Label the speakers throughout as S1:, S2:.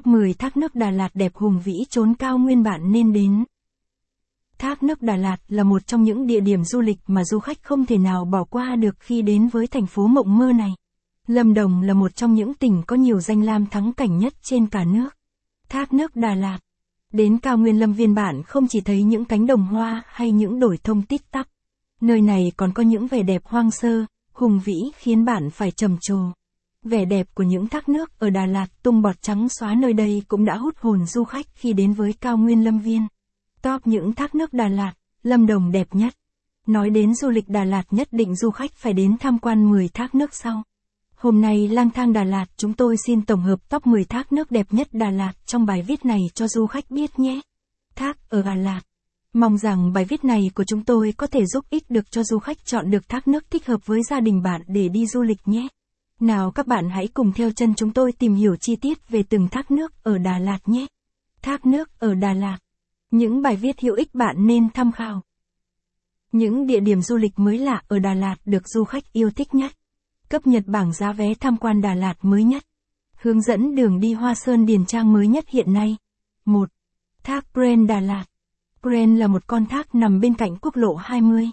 S1: Top 10 thác nước Đà Lạt đẹp hùng vĩ trốn cao nguyên bạn nên đến. Thác nước Đà Lạt là một trong những địa điểm du lịch mà du khách không thể nào bỏ qua được khi đến với thành phố mộng mơ này. Lâm Đồng là một trong những tỉnh có nhiều danh lam thắng cảnh nhất trên cả nước. Thác nước Đà Lạt. Đến cao nguyên lâm viên bạn không chỉ thấy những cánh đồng hoa hay những đồi thông tít tắp. Nơi này còn có những vẻ đẹp hoang sơ, hùng vĩ khiến bạn phải trầm trồ. Vẻ đẹp của những thác nước ở Đà Lạt tung bọt trắng xóa nơi đây cũng đã hút hồn du khách khi đến với cao nguyên lâm viên. Top những thác nước Đà Lạt, Lâm Đồng đẹp nhất. Nói đến du lịch Đà Lạt nhất định du khách phải đến tham quan 10 thác nước sau. Hôm nay lang thang Đà Lạt chúng tôi xin tổng hợp top 10 thác nước đẹp nhất Đà Lạt trong bài viết này cho du khách biết nhé. Thác ở Đà Lạt. Mong rằng bài viết này của chúng tôi có thể giúp ích được cho du khách chọn được thác nước thích hợp với gia đình bạn để đi du lịch nhé. Nào các bạn hãy cùng theo chân chúng tôi tìm hiểu chi tiết về từng thác nước ở Đà Lạt nhé. Thác nước ở Đà Lạt. Những bài viết hữu ích bạn nên tham khảo. Những địa điểm du lịch mới lạ ở Đà Lạt được du khách yêu thích nhất. Cấp nhật bảng giá vé tham quan Đà Lạt mới nhất. Hướng dẫn đường đi Hoa Sơn Điền Trang mới nhất hiện nay. 1. Thác Pren Đà Lạt. Pren là một con thác nằm bên cạnh quốc lộ 20.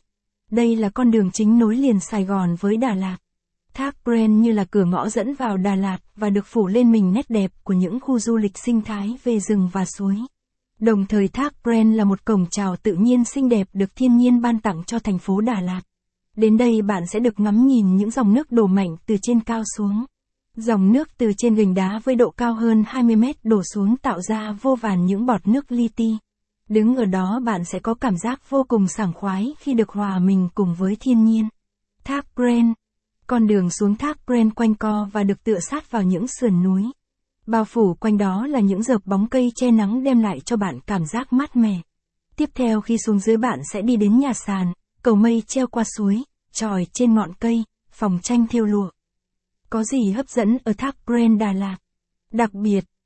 S1: Đây là con đường chính nối liền Sài Gòn với Đà Lạt. Thác Grand như là cửa ngõ dẫn vào Đà Lạt và được phủ lên mình nét đẹp của những khu du lịch sinh thái về rừng và suối. Đồng thời thác Grand là một cổng chào tự nhiên xinh đẹp được thiên nhiên ban tặng cho thành phố Đà Lạt. Đến đây bạn sẽ được ngắm nhìn những dòng nước đổ mạnh từ trên cao xuống. Dòng nước từ trên gành đá với độ cao hơn 20 mét đổ xuống tạo ra vô vàn những bọt nước li ti. Đứng ở đó bạn sẽ có cảm giác vô cùng sảng khoái khi được hòa mình cùng với thiên nhiên. Thác Bren con đường xuống thác Bren quanh co và được tựa sát vào những sườn núi. Bao phủ quanh đó là những dợp bóng cây che nắng đem lại cho bạn cảm giác mát mẻ. Tiếp theo khi xuống dưới bạn sẽ đi đến nhà sàn, cầu mây treo qua suối, tròi trên ngọn cây, phòng tranh thiêu lụa. Có gì hấp dẫn ở thác Grand Đà Lạt? Đặc biệt,